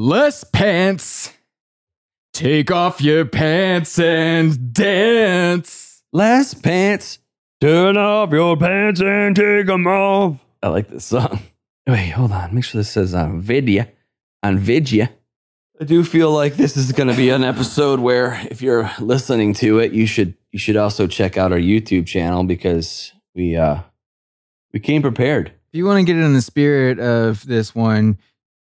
Less pants. Take off your pants and dance. Less pants. Turn off your pants and take them off. I like this song. Wait, hold on. Make sure this says on Vidya. On Vidya. I do feel like this is going to be an episode where if you're listening to it, you should you should also check out our YouTube channel because we uh we came prepared. If you want to get in the spirit of this one,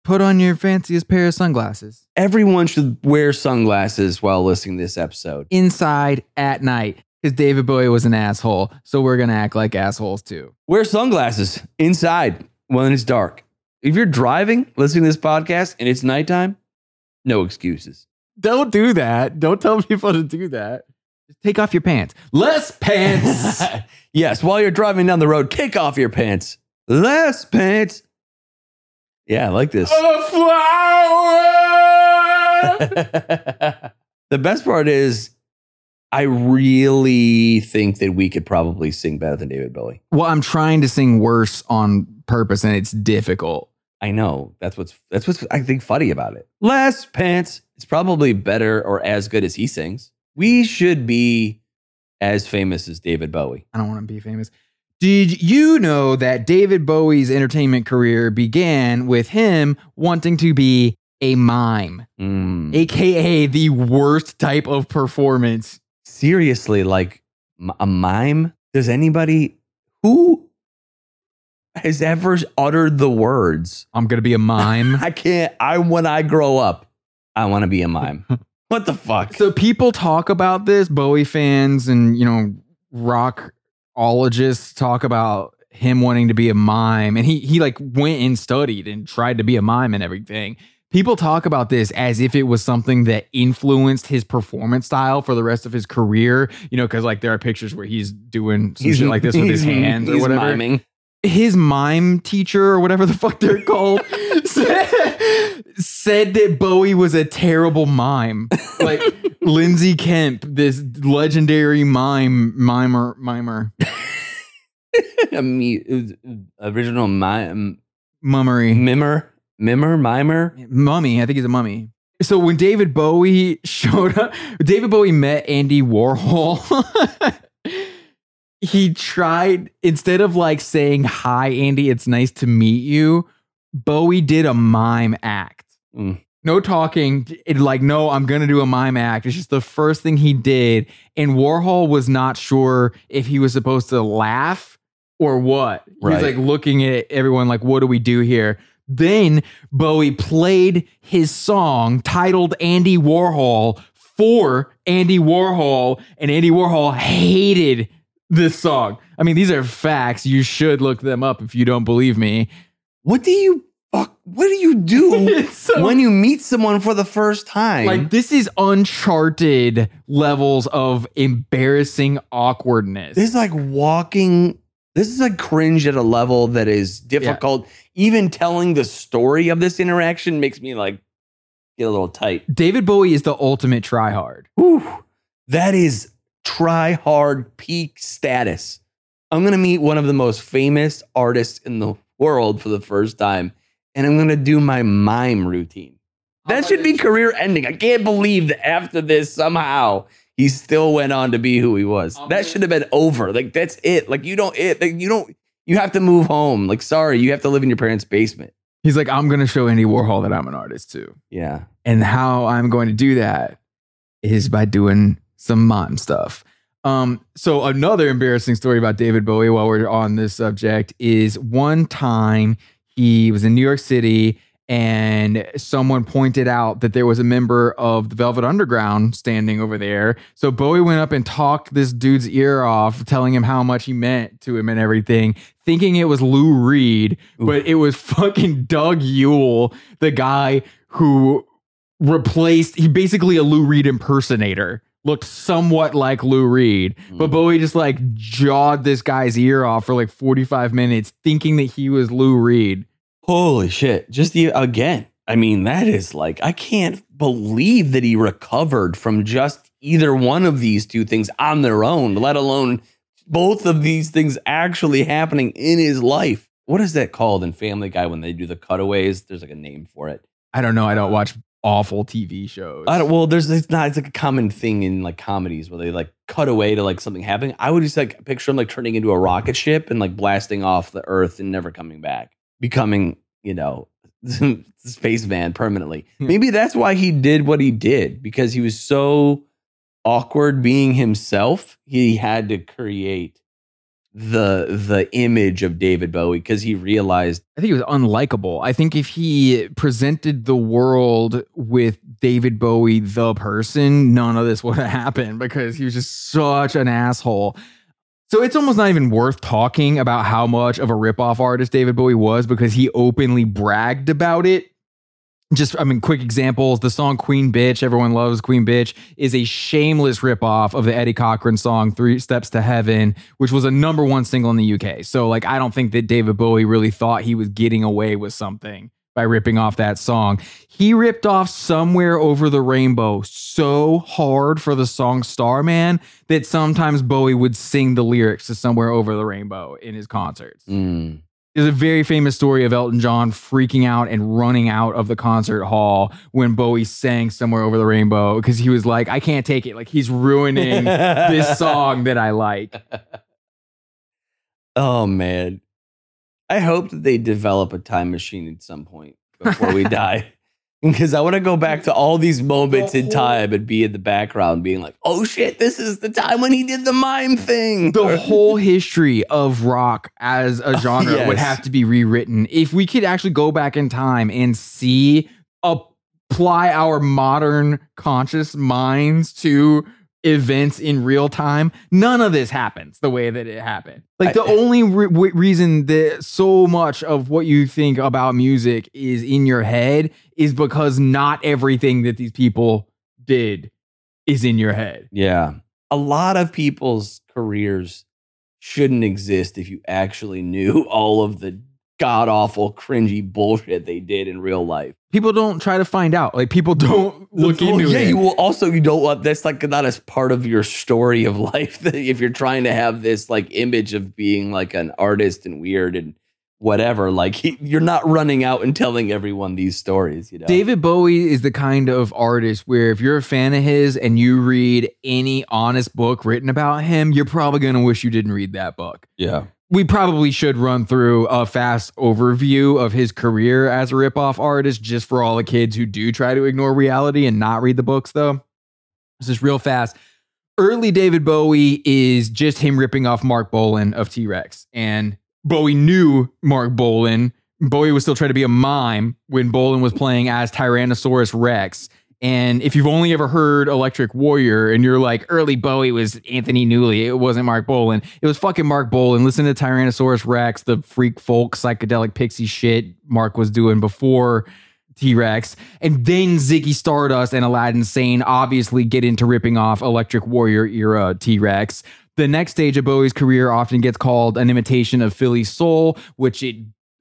put on your fanciest pair of sunglasses. Everyone should wear sunglasses while listening to this episode. Inside at night. Because David Bowie was an asshole. So we're going to act like assholes too. Wear sunglasses inside when it's dark. If you're driving, listening to this podcast, and it's nighttime, no excuses. Don't do that. Don't tell people to do that. Just take off your pants. Less pants. yes, while you're driving down the road, take off your pants. Less pants. Yeah, I like this. A flower. the best part is, I really think that we could probably sing better than David Bowie. well, I'm trying to sing worse on purpose and it's difficult. I know that's what's that's what's I think funny about it. Less pants. It's probably better or as good as he sings. We should be as famous as David Bowie. I don't want to be famous. Did you know that David Bowie's entertainment career began with him wanting to be a mime, Mm. aka the worst type of performance? Seriously, like a mime. Does anybody who has ever uttered the words? I'm gonna be a mime. I can't. I when I grow up, I want to be a mime. what the fuck? so people talk about this, Bowie fans and you know rockologists talk about him wanting to be a mime, and he he like went and studied and tried to be a mime and everything. People talk about this as if it was something that influenced his performance style for the rest of his career. You know, because like there are pictures where he's doing some shit like this with his hands or he's whatever miming. His mime teacher or whatever the fuck they're called said, said that Bowie was a terrible mime. Like Lindsay Kemp, this legendary mime mimer mimer A me- original mime, mummery mimer, mimer, mimer. mummy. I think he's a mummy. So when David Bowie showed up, David Bowie met Andy Warhol. He tried instead of like saying hi Andy, it's nice to meet you. Bowie did a mime act. Mm. No talking. It, like, no, I'm to do a mime act. It's just the first thing he did. And Warhol was not sure if he was supposed to laugh or what. He was like looking at everyone, like, what do we do here? Then Bowie played his song titled Andy Warhol for Andy Warhol, and Andy Warhol hated this song. I mean, these are facts. You should look them up if you don't believe me. What do you fuck? What do you do so when you meet someone for the first time? Like this is uncharted levels of embarrassing awkwardness. this is like walking. This is like cringe at a level that is difficult. Even telling the story of this interaction makes me like get a little tight. David Bowie is the ultimate tryhard. Whew. That is try hard peak status. I'm gonna meet one of the most famous artists in the world for the first time, and I'm gonna do my mime routine. That should be career ending. I can't believe that after this, somehow he still went on to be who he was. That should have been over. Like that's it. Like you don't it. Like, you don't. You have to move home. Like sorry, you have to live in your parents' basement. He's like, I'm gonna show Andy Warhol that I'm an artist too. Yeah. And how I'm going to do that is by doing some mime stuff. Um, so another embarrassing story about David Bowie while we're on this subject is one time he was in New York City and someone pointed out that there was a member of the Velvet Underground standing over there. So Bowie went up and talked this dude's ear off, telling him how much he meant to him and everything, thinking it was Lou Reed, but it was fucking Doug Yule, the guy who replaced he basically a Lou Reed impersonator. Looked somewhat like Lou Reed, but Mm. Bowie just like jawed this guy's ear off for like 45 minutes, thinking that he was Lou Reed. Holy shit. Just the, again, I mean, that is like, I can't believe that he recovered from just either one of these two things on their own, let alone both of these things actually happening in his life. What is that called in Family Guy when they do the cutaways? There's like a name for it. I don't know. I don't watch awful TV shows. I don't, well, there's it's not it's like a common thing in like comedies where they like cut away to like something happening. I would just like picture him like turning into a rocket ship and like blasting off the Earth and never coming back, becoming you know spaceman permanently. Hmm. Maybe that's why he did what he did because he was so awkward being himself. He had to create the the image of David Bowie because he realized I think it was unlikable. I think if he presented the world with David Bowie, the person, none of this would have happened because he was just such an asshole. So it's almost not even worth talking about how much of a ripoff artist David Bowie was because he openly bragged about it. Just, I mean, quick examples. The song Queen Bitch, everyone loves Queen Bitch, is a shameless ripoff of the Eddie Cochran song Three Steps to Heaven, which was a number one single in the UK. So, like, I don't think that David Bowie really thought he was getting away with something by ripping off that song. He ripped off Somewhere Over the Rainbow so hard for the song Starman that sometimes Bowie would sing the lyrics to Somewhere Over the Rainbow in his concerts. mm, There's a very famous story of Elton John freaking out and running out of the concert hall when Bowie sang Somewhere Over the Rainbow because he was like, I can't take it. Like, he's ruining this song that I like. Oh man. I hope that they develop a time machine at some point before we die. Because I want to go back to all these moments in time and be in the background being like, oh shit, this is the time when he did the mime thing. The whole history of rock as a genre would Yes. have to be rewritten. If we could actually go back in time and see, apply our modern conscious minds to events in real time, none of this happens the way that it happened. Like the I- only re- w- reason that so much of what you think about music is in your head is because not everything that these people did is in your head. yeah. A lot of people's careers shouldn't exist if you actually knew all of the god awful, cringy bullshit they did in real life. People don't try to find out. Like people don't look Well, into yeah, it. Yeah, you will also you don't want that's like not as part of your story of life if you're trying to have this like image of being like an artist and weird and whatever like you're not running out and telling everyone these stories you know David Bowie is the kind of artist where if you're a fan of his and you read any honest book written about him, you're probably going to wish you didn't read that book. yeah We probably should run through a fast overview of his career as a ripoff artist just for all the kids who do try to ignore reality and not read the books, though. This is real fast. Early David Bowie is just him ripping off Marc Bolan of T Rex. And Bowie knew Marc Bolan. Bowie was still trying to be a mime when Bolan was playing as Tyrannosaurus Rex. And if you've only ever heard Electric Warrior and you're like, early Bowie was Anthony Newley, it wasn't Marc Bolan. It was fucking Marc Bolan. Listen to Tyrannosaurus Rex, the freak folk psychedelic pixie shit Marc was doing before T Rex. And then Ziggy Stardust and Aladdin Sane obviously get into ripping off Electric Warrior era T Rex. The next stage of Bowie's career often gets called an imitation of Philly Soul, which it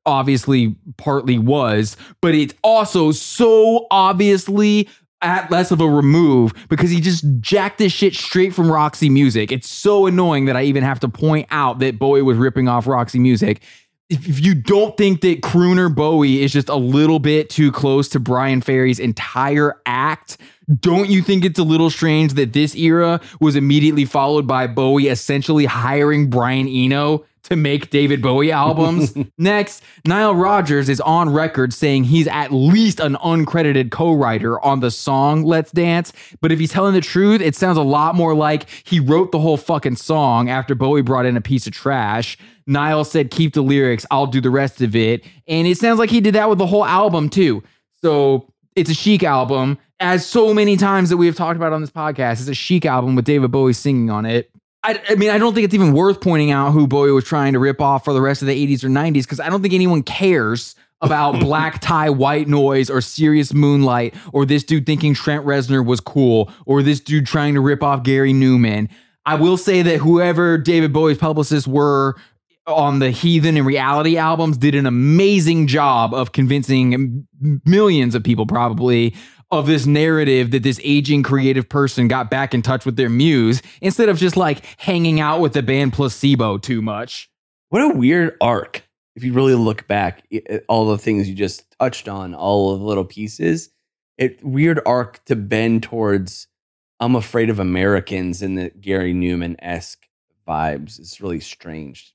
obviously partly was, but it's also so obviously at less of a remove because he just jacked this shit straight from Roxy Music. It's so annoying that I even have to point out that Bowie was ripping off Roxy Music. If you don't think that crooner Bowie is just a little bit too close to Bryan Ferry's entire act, don't you think it's a little strange that this era was immediately followed by Bowie essentially hiring Brian Eno to make David Bowie albums? Next, Nile Rodgers is on record saying he's at least an uncredited co writer on the song Let's Dance. But if he's telling the truth, it sounds a lot more like he wrote the whole fucking song after Bowie brought in a piece of trash. Nile said, Keep the lyrics, I'll do the rest of it. And it sounds like he did that with the whole album too. So it's a chic album. As so many times that we have talked about on this podcast, it's a chic album with David Bowie singing on it. I, I mean, I don't think it's even worth pointing out who Bowie was trying to rip off for the rest of the 80s or 90s because I don't think anyone cares about Black Tie, White Noise, or Serious Moonlight, or this dude thinking Trent Reznor was cool, or this dude trying to rip off Gary Numan. I will say that whoever David Bowie's publicists were on the Heathen and Reality albums did an amazing job of convincing millions of people probably of this narrative that this aging creative person got back in touch with their muse instead of just like hanging out with the band placebo too much. what a weird arc if you really look back at all the things you just touched on, all of the little pieces, it weird arc to bend towards I'm afraid of Americans in the Gary Numan esque vibes. It's really strange.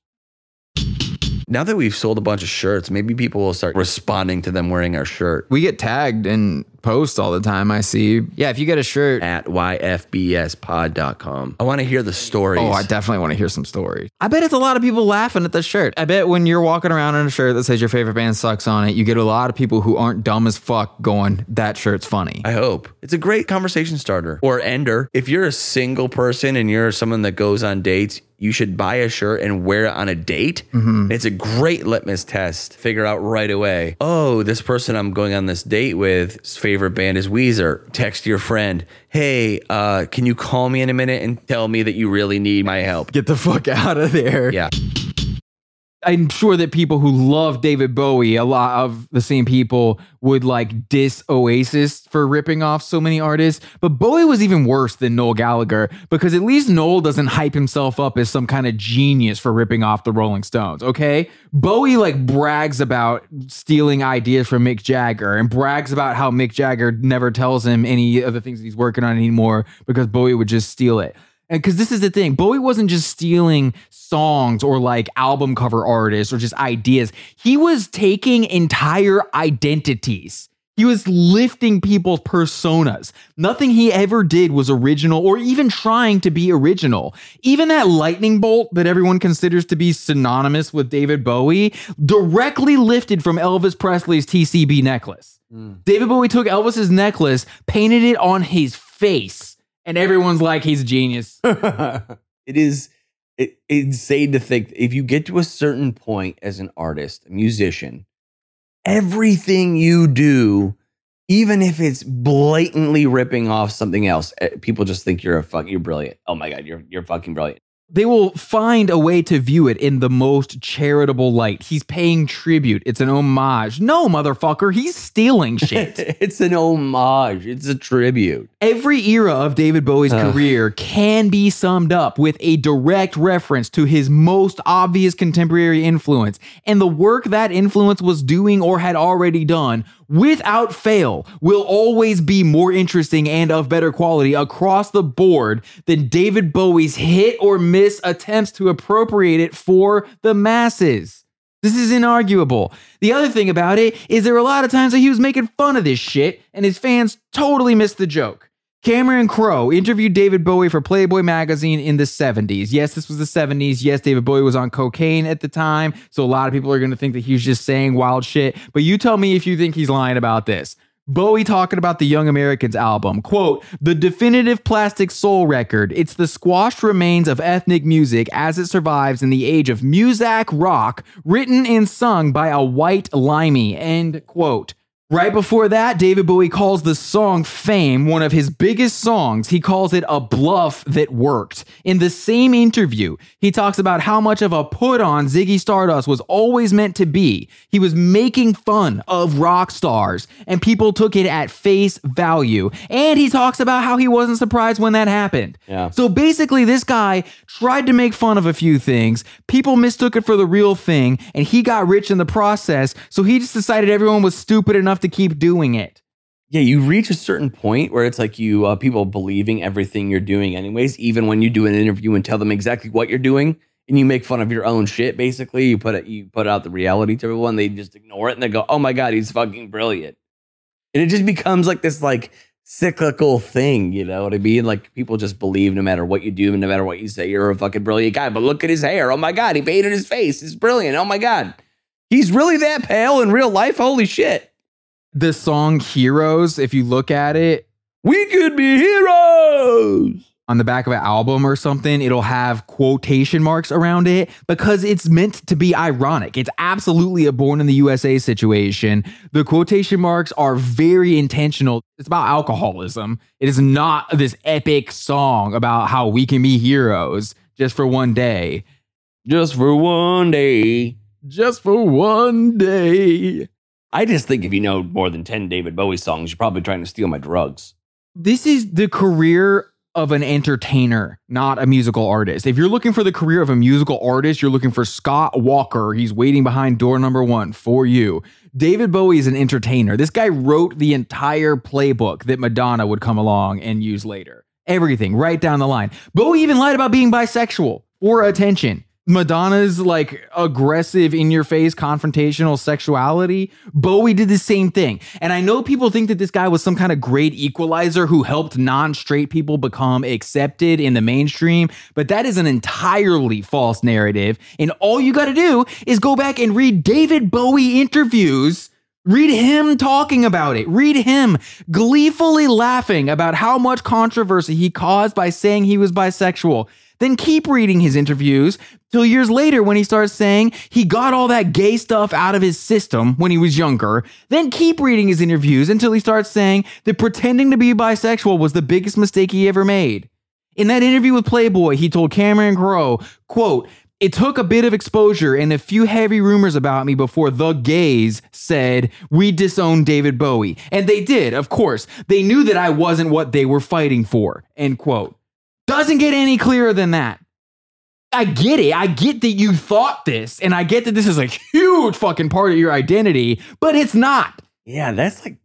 Now that we've sold a bunch of shirts, maybe people will start responding to them wearing our shirt We get tagged in posts all the time. I see. Yeah, if you get a shirt. at yfbspod.com. I want to hear the stories. Oh, I definitely want to hear some stories. I bet it's a lot of people laughing at the shirt. I bet when you're walking around in a shirt that says your favorite band sucks on it, you get a lot of people who aren't dumb as fuck going, that shirt's funny. I hope. It's a great conversation starter or ender. If you're a single person and you're someone that goes on dates, you should buy a shirt and wear it on a date. It's a great litmus test. Figure out right away. Oh, this person I'm going on this date with, favorite band is Weezer. Text your friend, hey, uh, can you call me in a minute and tell me that you really need my help? Get the fuck out of there. Yeah. I'm sure that people who love David Bowie, a lot of the same people would like diss Oasis for ripping off so many artists. But Bowie was even worse than Noel Gallagher because at least Noel doesn't hype himself up as some kind of genius for ripping off the Rolling Stones. Okay. Bowie like brags about stealing ideas from Mick Jagger and brags about how Mick Jagger never tells him any of the things that he's working on anymore because Bowie would just steal it. And because this is the thing, Bowie wasn't just stealing songs or like album cover artists or just ideas. He was taking entire identities. He was lifting people's personas. Nothing he ever did was original or even trying to be original. Even that lightning bolt that everyone considers to be synonymous with David Bowie directly lifted from Elvis Presley's TCB necklace. Mm. David Bowie took Elvis's necklace, painted it on his face, and everyone's like, he's a genius. it is it, insane to think if you get to a certain point as an artist, a musician, everything you do, even if it's blatantly ripping off something else, eh, people just think you're a fuck, you're brilliant. Oh my god, you're you're fucking brilliant. They will find a way to view it in the most charitable light. He's paying tribute. It's an homage. No, motherfucker, he's stealing shit. it's an homage. It's a tribute. Every era of David Bowie's Ugh. career can be summed up with a direct reference to his most obvious contemporary influence and the work that influence was doing or had already done. Without fail, will always be more interesting and of better quality across the board than David Bowie's hit or miss attempts to appropriate it for the masses. This is inarguable. The other thing about it is there were a lot of times that he was making fun of this shit, and his fans totally missed the joke. Cameron Crowe interviewed David Bowie for Playboy magazine in the 70s. Yes, this was the 70s. Yes, David Bowie was on cocaine at the time. So a lot of people are going to think that he was just saying wild shit. But you tell me if you think he's lying about this. Bowie talking about the Young Americans album. Quote, the definitive plastic soul record. It's the squashed remains of ethnic music as it survives in the age of Muzak rock, written and sung by a white limey. End quote. Right before that, David Bowie calls the song Fame one of his biggest songs. He calls it a bluff that worked. In the same interview, he talks about how much of a put on Ziggy Stardust was always meant to be. He was making fun of rock stars, and people took it at face value. And he talks about how he wasn't surprised when that happened. Yeah. So basically, this guy tried to make fun of a few things. People mistook it for the real thing, and he got rich in the process. So he just decided everyone was stupid enough to keep doing it. Yeah, you reach a certain point where it's like you uh, people believing everything you're doing, anyways. Even when you do an interview and tell them exactly what you're doing, and you make fun of your own shit. Basically, you put it, you put out the reality to everyone. They just ignore it and they go, "Oh my god, he's fucking brilliant," and it just becomes like this like cyclical thing. You know what I mean? Like people just believe no matter what you do, and no matter what you say, you're a fucking brilliant guy. But look at his hair. Oh my god, he painted his face. He's brilliant. Oh my god, he's really that pale in real life. Holy shit. The song Heroes, if you look at it We could be heroes. on the back of an album or something, it'll have quotation marks around it because it's meant to be ironic. It's absolutely a born in the USA situation. The quotation marks are very intentional. It's about alcoholism. It is not this epic song about how we can be heroes just for one day. Just for one day. Just for one day. I just think if you know more than 10 David Bowie songs, you're probably trying to steal my drugs. This is the career of an entertainer, not a musical artist. If you're looking for the career of a musical artist, you're looking for Scott Walker. He's waiting behind door number one for you. David Bowie is an entertainer. This guy wrote the entire playbook that Madonna would come along and use later. Everything right down the line. Bowie even lied about being bisexual for attention. Madonna's like aggressive, in your face, confrontational sexuality. Bowie did the same thing. And I know people think that this guy was some kind of great equalizer who helped non straight people become accepted in the mainstream, but that is an entirely false narrative. And all you got to do is go back and read David Bowie interviews. Read him talking about it. Read him gleefully laughing about how much controversy he caused by saying he was bisexual. Then keep reading his interviews till years later when he starts saying he got all that gay stuff out of his system when he was younger. Then keep reading his interviews until he starts saying that pretending to be bisexual was the biggest mistake he ever made. In that interview with Playboy, he told Cameron Crowe, quote, it took a bit of exposure and a few heavy rumors about me before the gays said we disown David Bowie. And they did, of course. They knew that I wasn't what they were fighting for. End quote. Doesn't get any clearer than that. I get it. I get that you thought this, and I get that this is a huge fucking part of your identity, but it's not. Yeah, that's like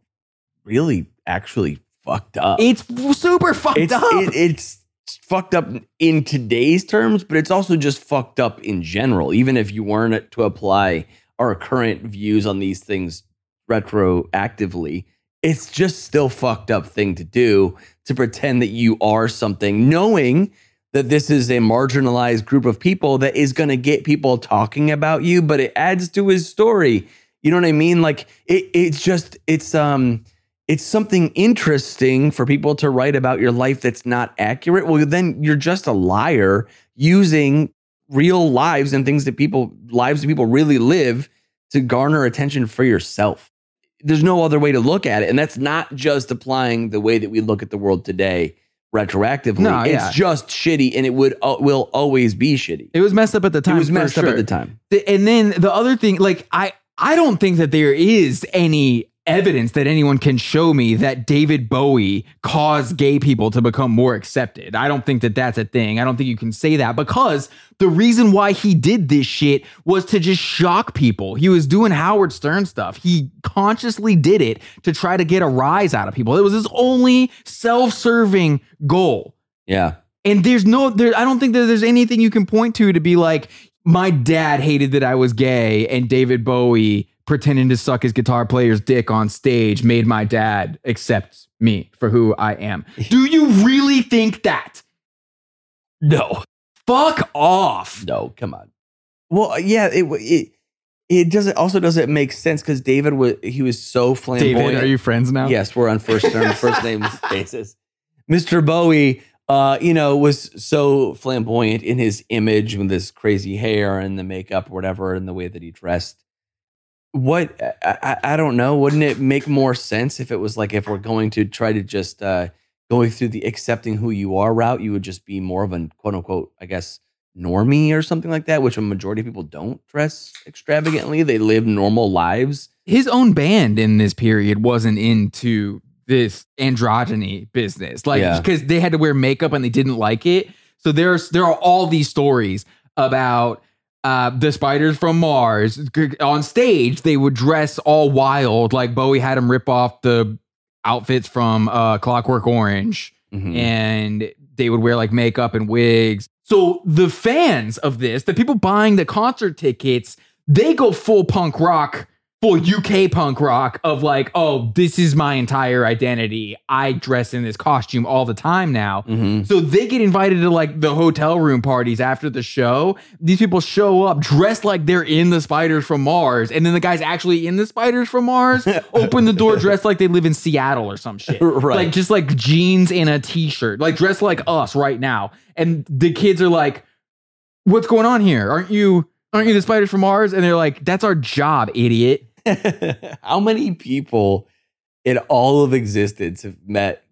really actually fucked up. It's super fucked it's, up. it- it's fucked up in today's terms, but it's also just fucked up in general. Even if you weren't to apply our current views on these things retroactively, it's just still fucked up thing to do to pretend that you are something, knowing that this is a marginalized group of people that is going to get people talking about you, but it adds to his story. You know what I mean? Like it, it's just it's um it's something interesting for people to write about your life that's not accurate. Well, then you're just a liar using real lives and things that people lives that people really live to garner attention for yourself. There's no other way to look at it, and that's not just applying the way that we look at the world today retroactively. No, it's yeah. just shitty, and it would uh, will always be shitty. it was messed up at the time. it was messed up at the time. The- and then the other thing, like I, I don't think that there is any evidence that anyone can show me that David Bowie caused gay people to become more accepted. I don't think that that's a thing. I don't think you can say that because the reason why he did this shit was to just shock people. He was doing Howard Stern stuff. He consciously did it to try to get a rise out of people. It was his only self-serving goal. Yeah. And there's no there I don't think that there's anything you can point to to be like my dad hated that I was gay and David Bowie pretending to suck his guitar player's dick on stage made my dad accept me for who I am. Do you really think that? No. Fuck off. No, come on. Well, yeah, it it it doesn't also doesn't make sense because David was he was so flamboyant. David, are you friends now? Yes, we're on first term, first name basis. Mr. Bowie, uh, you know, was so flamboyant in his image with this crazy hair and the makeup or whatever, and the way that he dressed. What I, I, don't know. Wouldn't it make more sense if it was like if we're going to try to just uh, going through the accepting who you are route, you would just be more of a quote unquote, I guess, normie or something like that, which a majority of people don't dress extravagantly. They live normal lives. His own band in this period wasn't into this androgyny business. Like Yeah. because they had to wear makeup and they didn't like it. So there's there are all these stories about uh, the spiders from Mars on stage. They would dress all wild, like Bowie had them rip off the outfits from uh, Clockwork Orange, Mhm. and they would wear like makeup and wigs. So the fans of this, the people buying the concert tickets, they go full punk rock, full UK punk rock of like, oh, this is my entire identity. I dress in this costume all the time now. Mhm. So they get invited to like the hotel room parties after the show. These people show up dressed like they're in the spiders from Mars, and then the guys actually in the spiders from Mars open the door dressed like they live in Seattle or some shit. Right. Like just like jeans and a t-shirt, like dressed like us right now. And the kids are like, "What's going on here? Aren't you aren't you the spiders from Mars?" And they're like, "That's our job, idiot." How many people in all of existence have met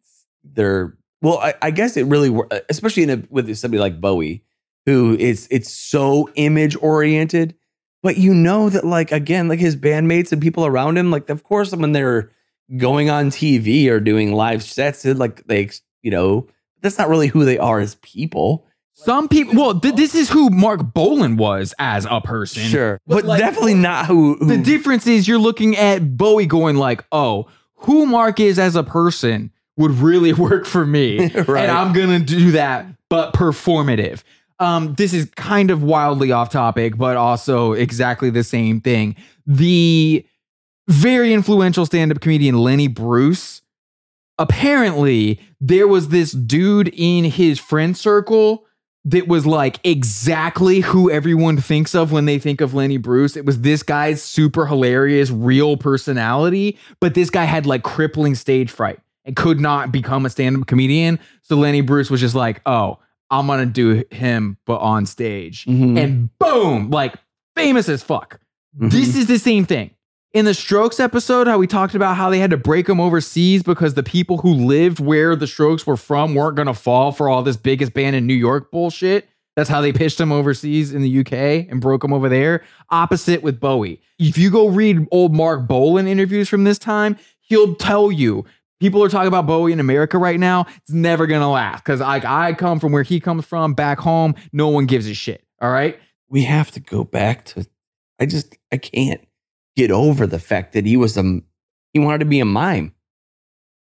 their? Well, I, I guess it really, wor- uh, especially in a, with somebody like Bowie, who is it's so image oriented. But you know that, like again, like his bandmates and people around him, like of course, when they're going on TV or doing live sets, like they, you know, That's not really who they are as people. Some people, well, th- this is who Marc Bolan was as a person. Sure, But but, like- definitely not who. who The difference is you're looking at Bowie going like, oh, who Marc is as a person would really work for me. Right. And I'm going to do that, but performative. Um, this is kind of wildly off topic, but also exactly the same thing. The very influential stand up comedian Lenny Bruce, apparently, there was this dude in his friend circle that was like exactly who everyone thinks of when they think of Lenny Bruce. It was this guy's super hilarious, real personality, but this guy had like crippling stage fright and could not become a stand up comedian. So Lenny Bruce was just like, oh, I'm going to do him, but on stage. Mhm. And boom, like famous as fuck. Mhm. This is the same thing. In the Strokes episode, how we talked about how they had to break them overseas because the people who lived where the Strokes were from weren't going to fall for all this biggest band in New York bullshit. That's how they pitched them overseas in the UK and broke them over there. Opposite with Bowie. If you go read old Marc Bolan interviews from this time, he'll tell you people are talking about Bowie in America right now. It's never going to last because I, I come from where he comes from back home. No one gives a shit. All right. we have to go back to. I just I can't get over the fact that he was a he wanted to be a mime.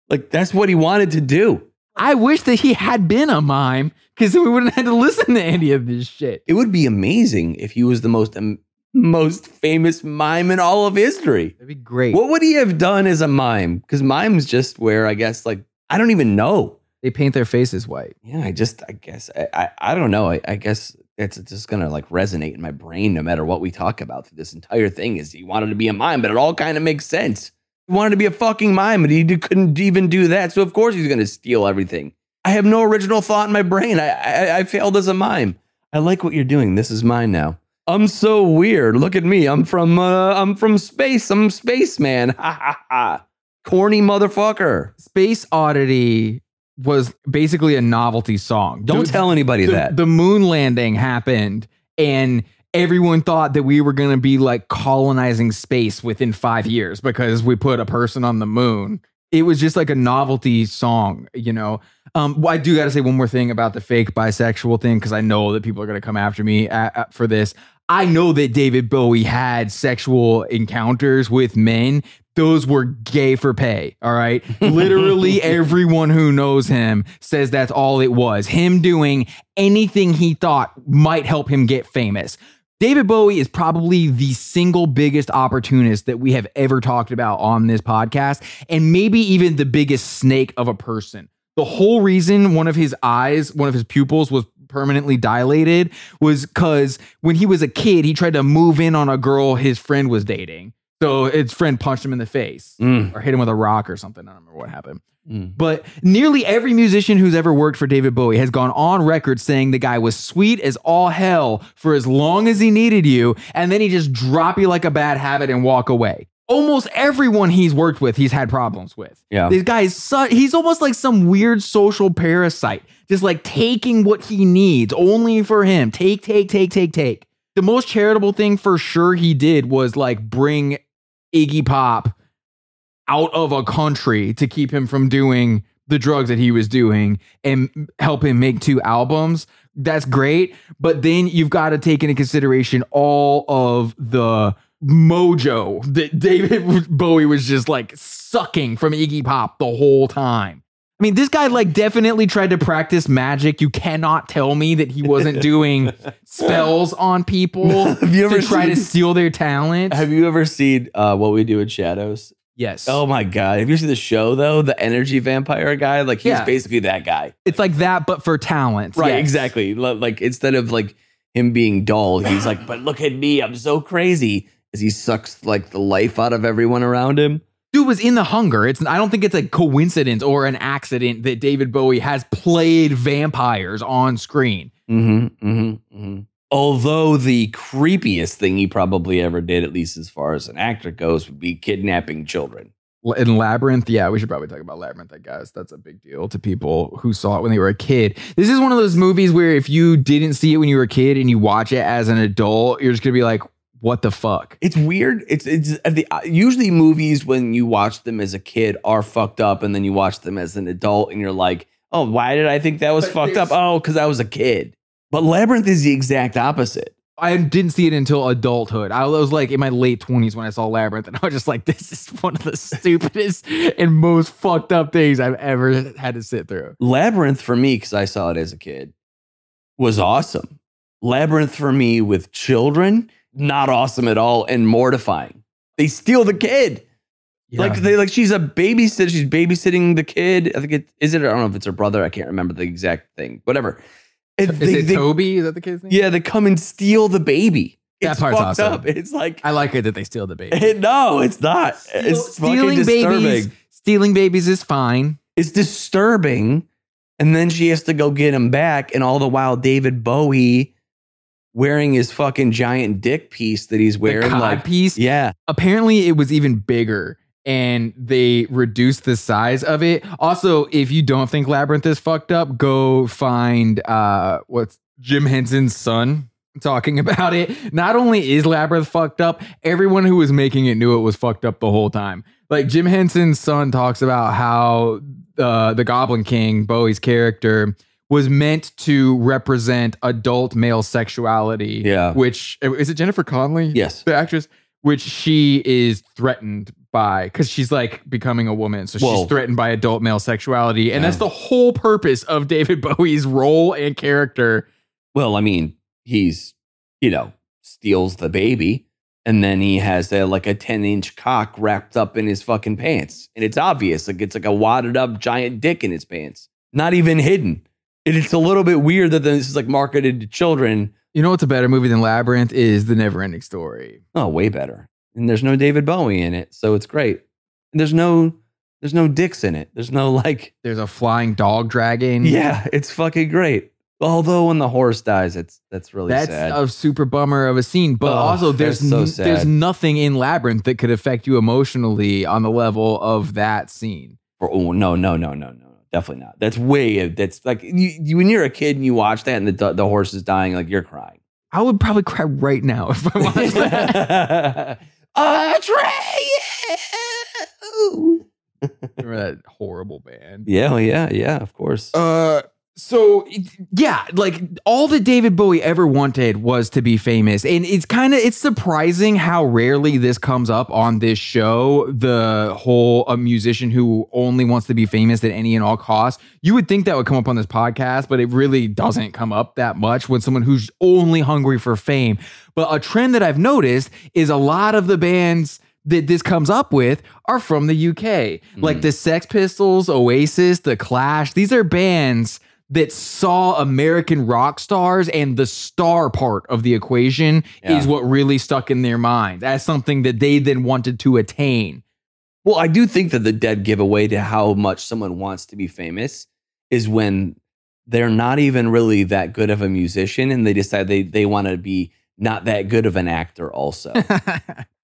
Like that's what he wanted to do. I wish that he had been a mime because we wouldn't have to listen to any of this shit. It would be amazing if he was the most um, most famous mime in all of history. That'd be great. What would he have done as a mime? Because mime's just where I guess like I don't even know. They paint their faces white. Yeah, I just I guess I I, I don't know. I, I guess it's just gonna like resonate in my brain no matter what we talk about through this entire thing. Is he wanted to be a mime, but it all kind of makes sense. He wanted to be a fucking mime, but he couldn't even do that. So of course he's gonna steal everything. I have no original thought in my brain. I I, I failed as a mime. I like what you're doing. This is mine now. I'm so weird. Look at me. I'm from uh, I'm from space. I'm spaceman. Ha ha ha. Corny motherfucker. Space Oddity was basically a novelty song. Don't The- tell anybody the, that. the moon landing happened and everyone thought that we were going to be like colonizing space within five years because we put a person on the moon. It was just like a novelty song, you know. Um, well, I do got to say one more thing about the fake bisexual thing because I know that people are going to come after me a a- for this. I know that David Bowie had sexual encounters with men. Those were gay for pay. All right. Literally everyone who knows him says that's all it was. Him doing anything he thought might help him get famous. David Bowie is probably the single biggest opportunist that we have ever talked about on this podcast, and maybe even the biggest snake of a person. The whole reason one of his eyes, one of his pupils was permanently dilated was because when he was a kid, he tried to move in on a girl his friend was dating. So his friend punched him in the face Mm, or hit him with a rock or something. I don't remember what happened. mm. But nearly every musician who's ever worked for David Bowie has gone on record saying the guy was sweet as all hell for as long as he needed you, and then he just drop you like a bad habit and walk away. Almost everyone he's worked with, he's had problems with. Yeah. This guy is su- he's almost like some weird social parasite, just like taking what he needs only for him. Take, take, take, take, take. The most charitable thing for sure he did was like bring Iggy Pop out of a country to keep him from doing the drugs that he was doing and help him make two albums. That's great. But then you've got to take into consideration all of the mojo that David Bowie was just like sucking from Iggy Pop the whole time. I mean, this guy like definitely tried to practice magic. You cannot tell me that he wasn't doing spells on people Have you ever to try to steal their talent. Have you ever seen uh, What We Do in Shadows? yes. Oh my god! Have you seen the show though? The energy vampire guy, like he's Yeah. basically that guy, It's like that, but for talent. right? Yes. Exactly. Like instead of like him being dull, he's like, "But look at me, I'm so crazy." As he sucks like the life out of everyone around him. Dude was in the hunger. It's I don't think it's a coincidence or an accident that David Bowie has played vampires on screen. Mm-hmm, mm-hmm, mm-hmm. Although the creepiest thing he probably ever did, at least as far as an actor goes, would be kidnapping children. In Labyrinth, yeah, we should probably talk about Labyrinth, I guess. That's a big deal to people who saw it when they were a kid. This is one of those movies where if you didn't see it when you were a kid and you watch it as an adult, you're just gonna be like, what the fuck? It's weird. It's it's uh, the uh, usually movies when you watch them as a kid are fucked up, and then you watch them as an adult, and you're like, Oh, why did I think that was But fucked up? Oh, because I was a kid. But Labyrinth is the exact opposite. I didn't see it until adulthood. I was like in my late twenties when I saw Labyrinth, and I was just like, "This is one of the stupidest and most fucked up things I've ever had to sit through." Labyrinth for me, because I saw it as a kid, was awesome. Labyrinth for me with children, not awesome at all and mortifying. They steal the kid. Like they like she's a babysitter. She's babysitting the kid. I think it is it. I don't know if it's her brother. I can't remember the exact thing. Whatever. And is they- it they- Toby? Is that the kid's name? Yeah, they come and steal the baby. That It's part's awesome. up. It's like I like it that they steal the baby. no, it's not. it's stealing fucking disturbing. babies. Stealing babies is fine. It's disturbing. And then she has to go get him back, and all the while David Bowie wearing his fucking giant dick piece that he's wearing. like, piece. yeah, apparently it was even bigger and they reduced the size of it also if you don't think labyrinth is fucked up go find uh what's jim henson's son talking about it not only is labyrinth fucked up everyone who was making it knew it was fucked up the whole time like jim henson's son talks about how uh, the goblin king bowie's character was meant to represent adult male sexuality Yeah. which eh, is it jennifer connelly yes. the actress, which she is threatened by because she's like becoming a woman. So Whoa. she's threatened by adult male sexuality. And Yeah. that's the whole purpose of David Bowie's role and character. Well, I mean, he's you know steals the baby, and then he has a, like a ten inch cock wrapped up in his fucking pants, and it's obvious. Like it's like a wadded up giant dick in his pants, not even hidden. And it's a little bit weird that this is like marketed to children. You know what's a better movie than Labyrinth is The Never Ending Story. Oh, way better. And there's no David Bowie in it, so it's great. And there's no there's no dicks in it. There's no like There's a flying dog dragon. yeah, it's fucking great. Although when the horse dies, it's that's really That's sad. a super bummer of a scene, but Oh, also there's so n- there's nothing in Labyrinth that could affect you emotionally on the level of that scene. Oh no, no, no, no, no, definitely not. That's way. That's like you, you when you're a kid and you watch that and the the horse is dying, like you're crying. I would probably cry right now if I watched that. Atreyu! Remember that horrible band? yeah, yeah, yeah. Of course. Uh, so yeah, like all that David Bowie ever wanted was to be famous, and it's kind of it's surprising how rarely this comes up on this show. The whole a musician who only wants to be famous at any and all costs. You would think that would come up on this podcast, but it really doesn't come up that much when someone who's only hungry for fame. But a trend that I've noticed is a lot of the bands that this comes up with are from the UK. Like mm. the Sex Pistols, Oasis, The Clash. These are bands that saw American rock stars and the star part of the equation Yeah. is what really stuck in their minds as something that they then wanted to attain. Well, I do think that the dead giveaway to how much someone wants to be famous is when they're not even really that good of a musician and they decide they they want to be not that good of an actor also.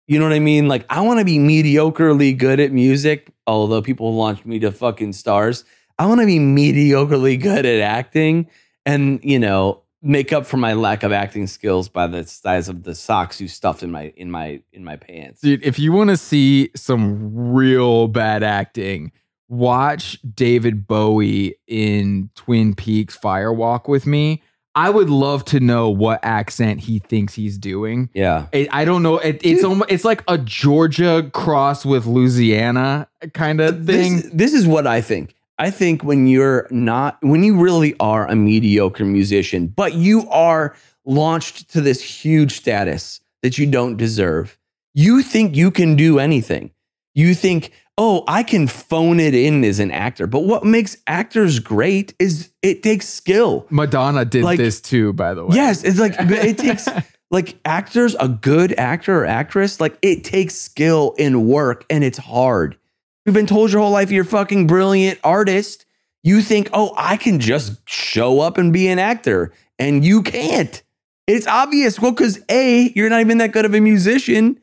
You know what I mean? Like, I want to be mediocrely good at music, although people launch me to fucking stars. I want to be mediocrely good at acting and, you know, make up for my lack of acting skills by the size of the socks you stuffed in my in my in my pants. Dude, if you want to see some real bad acting, watch David Bowie in Twin Peaks Fire Walk with me. I would love to know what accent he thinks he's doing. Yeah. I I don't know. It, it's almost it's like a Georgia cross with Louisiana kind of thing. This, this is what I think. I think when you're not, when you really are a mediocre musician, but you are launched to this huge status that you don't deserve, you think you can do anything. You think, oh, I can phone it in as an actor. But what makes actors great is it takes skill. Madonna did Like- this too, by the way. Yes, it's like it takes like actors, a good actor or actress, like it takes skill and work and it's hard. You've been told your whole life you're a fucking brilliant artist. You think, oh, I can just show up and be an actor. And you can't. It's obvious. Well, because A, you're not even that good of a musician.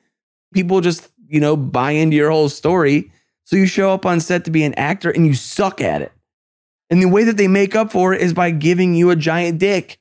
People just, you know, buy into your whole story. So you show up on set to be an actor and you suck at it. And the way that they make up for it is by giving you a giant dick.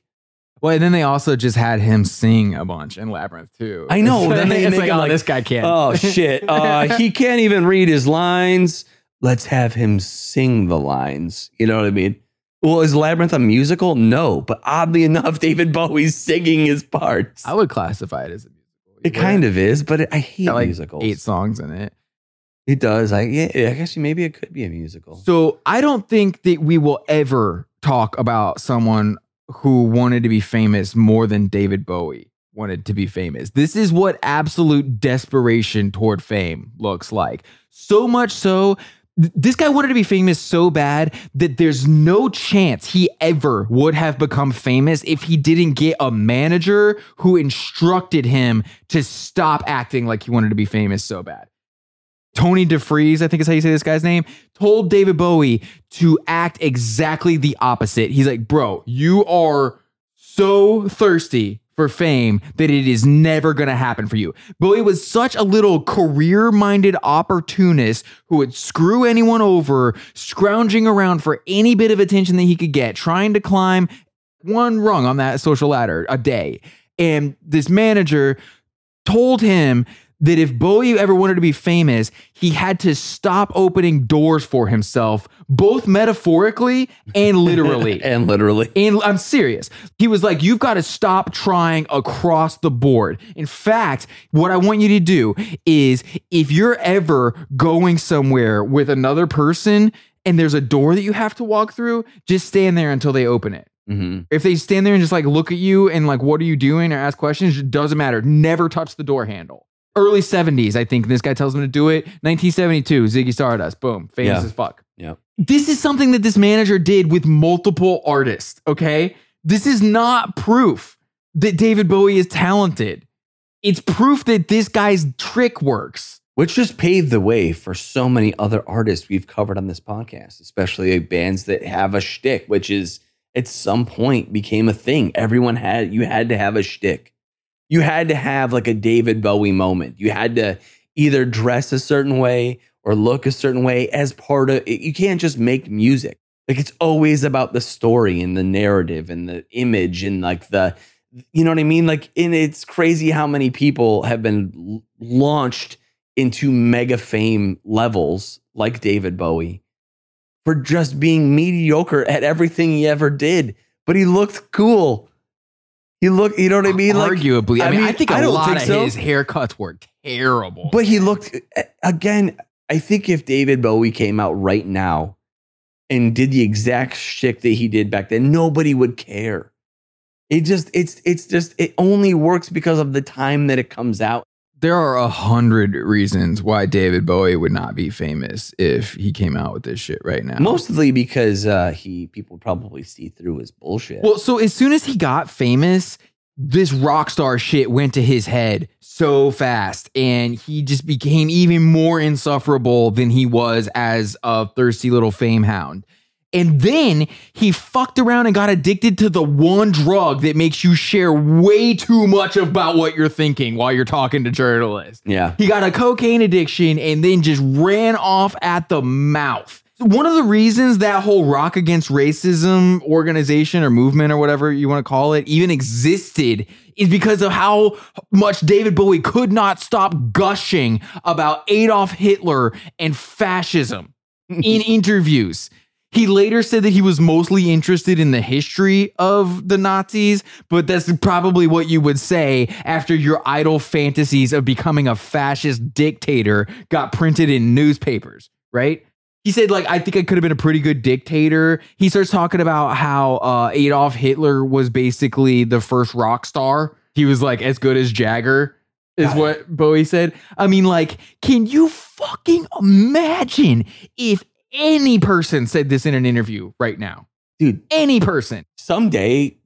Well, and then they also just had him sing a bunch in Labyrinth too. I know, then they it's like, oh, like- this guy can't. Oh shit. Uh, he can't even read his lines. Let's have him sing the lines. You know what I mean? Well, is Labyrinth a musical? No, but oddly enough, David Bowie's singing his parts. I would classify it as a musical. It kind of is, but I hate got like musicals. eight songs in it. It does. I yeah. I guess maybe it could be a musical. So I don't think that we will ever talk about someone who wanted to be famous more than David Bowie wanted to be famous. This is what absolute desperation toward fame looks like. So much so th- this guy wanted to be famous so bad that there's no chance he ever would have become famous if he didn't get a manager who instructed him to stop acting like he wanted to be famous so bad. Tony DeFries, I think is how you say this guy's name, told David Bowie to act exactly the opposite. He's like, bro, you are so thirsty for fame that it is never going to happen for you. Bowie was such a little career minded opportunist who would screw anyone over, scrounging around for any bit of attention that he could get, trying to climb one rung on that social ladder a day. And this manager told him that if Bowie ever wanted to be famous, he had to stop opening doors for himself, both metaphorically and literally. and literally. And I'm serious. He was like, You've got to stop trying across the board. In fact, what I want you to do is if you're ever going somewhere with another person and there's a door that you have to walk through, just stand there until they open it. Mm-hmm. If they stand there and just like look at you and like, what are you doing or ask questions, it doesn't matter. Never touch the door handle. Early 70s, I think this guy tells him to do it. 1972, Ziggy Stardust, boom, famous Yeah. as fuck. Yeah. This is something that this manager did with multiple artists, okay? This is not proof that David Bowie is talented. It's proof that this guy's trick works. Which just paved the way for so many other artists we've covered on this podcast, especially bands that have a shtick, which is at some point became a thing. Everyone had you had to have a shtick. You had to have like a David Bowie moment. You had to either dress a certain way or look a certain way as part of you can't just make music. Like it's always about the story and the narrative and the image and like the you know what I mean? Like and it's crazy how many people have been launched into mega fame levels like David Bowie for just being mediocre at everything he ever did. But he looked cool. He looked, you know what I mean? Like Arguably. I, mean, I think a I don't lot think of so. his haircuts were terrible. But he looked again. I think if David Bowie came out right now and did the exact shit that he did back then, nobody would care. It just it's it's just it only works because of the time that it comes out. There are a hundred reasons why David Bowie would not be famous if he came out with this shit right now. Mostly because uh, he people probably see through his bullshit. Well, so as soon as he got famous, this rock star shit went to his head so fast, and he just became even more insufferable than he was as a thirsty little fame hound. And then he fucked around and got addicted to the one drug that makes you share way too much about what you're thinking while you're talking to journalists. yeah. He got a cocaine addiction and then just ran off at the mouth. One of the reasons that whole Rock Against Racism organization or movement or whatever you want to call it even existed is because of how much David Bowie could not stop gushing about Adolf Hitler and fascism in interviews. He later said that he was mostly interested in the history of the Nazis, but that's probably what you would say after your idle fantasies of becoming a fascist dictator got printed in newspapers, right? He said, like, I think I could have been a pretty good dictator. He starts talking about how uh, Adolf Hitler was basically the first rock star. He was like as good as Jagger, is what Bowie said. I mean, like, can you fucking imagine if any person said this in an interview right now? Dude, Any person. someday,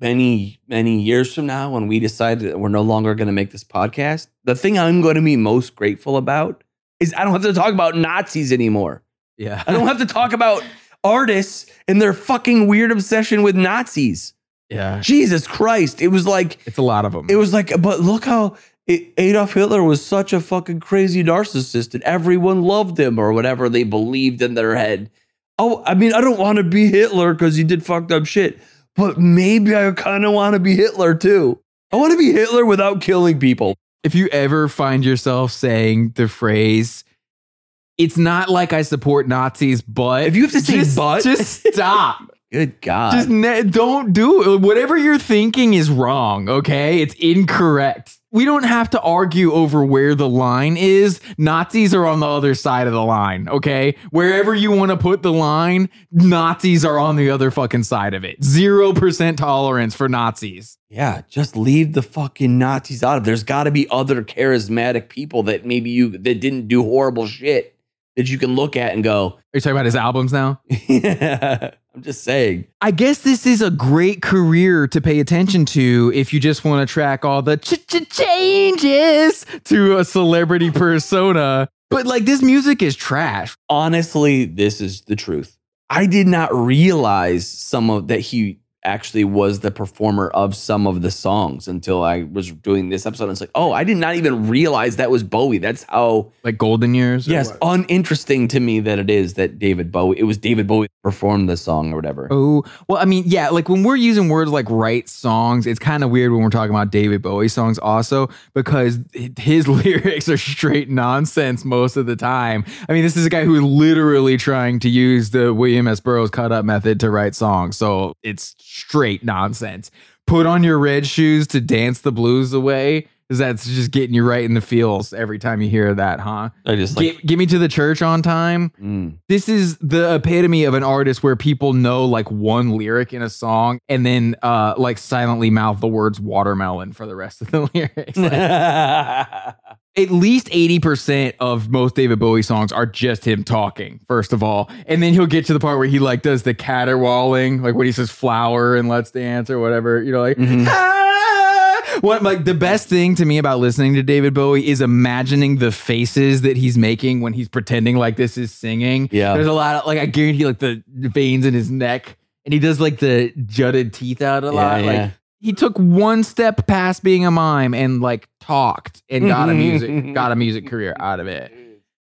many, many years from now, when we decide that we're no longer going to make this podcast, the thing I'm going to be most grateful about is I don't have to talk about Nazis anymore. Yeah. I don't have to talk about artists and their fucking weird obsession with Nazis. Yeah. Jesus Christ. It was like, It's a lot of them. it was like, but look how Adolf Hitler was such a fucking crazy narcissist and everyone loved him or whatever they believed in their head. Oh, I mean, I don't want to be Hitler because he did fucked up shit, but maybe I kind of want to be Hitler too. I want to be Hitler without killing people. if you ever find yourself saying the phrase, it's not like I support Nazis, but If you have to say just, but- just stop. Good God. Just ne- don't do it. Whatever you're thinking is wrong, okay? It's incorrect. We don't have to argue over where the line is. Nazis are on the other side of the line, okay? Wherever you want to put the line, Nazis are on the other fucking side of it. 0% tolerance for Nazis. yeah, just leave the fucking Nazis out of. There's got to be other charismatic people that maybe you that didn't do horrible shit that you can look at and go, Are you talking about his albums now? yeah. I'm just saying. I guess this is a great career to pay attention to if you just want to track all the ch- ch- changes to a celebrity persona. But like this music is trash. Honestly, this is the truth. I did not realize some of that he actually was the performer of some of the songs until I was doing this episode. And it's like, oh, I did not even realize that was Bowie. That's how Like golden years. yes, what? uninteresting to me that it is that David Bowie. It was David Bowie performed the song or whatever. Oh, well, I mean, yeah, like when we're using words like write songs, it's kind of weird when we're talking about David Bowie songs also because his lyrics are straight nonsense most of the time. I mean, this is a guy who is literally trying to use the William S. Burroughs cut up method to write songs. So it's straight nonsense. Put on your red shoes to dance the blues away. Because that's just getting you right in the feels every time you hear that, huh? I just like Get, get me to the church on time mm. this is the epitome of an artist where people know like one lyric in a song and then uh like silently mouth the words watermelon for the rest of the lyrics. Like, at least 80% of most David Bowie songs are just him talking, first of all. And then he'll get to the part where he like does the caterwauling, like when he says flower and let's dance or whatever, you know, like Mhm. "Ah!" What like the best thing to me about listening to David Bowie is imagining the faces that he's making when he's pretending like this is singing. Yeah. There's a lot of like I guarantee like the veins in his neck and he does like the jutted teeth out a Yeah, lot. yeah. Like he took one step past being a mime and like talked and got a music got a music career out of it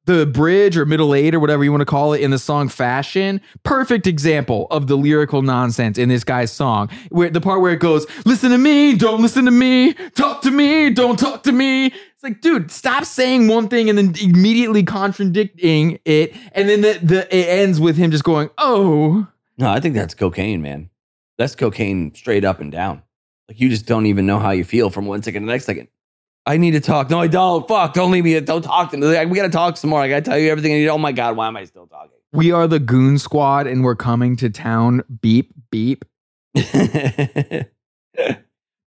the bridge or middle eight or whatever you want to call it in the song fashion perfect example of the lyrical nonsense in this guy's song where the part where it goes listen to me don't listen to me talk to me don't talk to me it's like dude stop saying one thing and then immediately contradicting it and then the, the it ends with him just going oh No, I think that's cocaine, man. That's cocaine straight up and down. Like you just don't even know how you feel from one second to the next second. I need to talk. No, I don't. Fuck. Don't leave me. Don't talk to me. We gotta talk some more. I gotta tell you everything. I need. Oh my god, why am I still talking? we are the goon squad and we're coming to town beep beep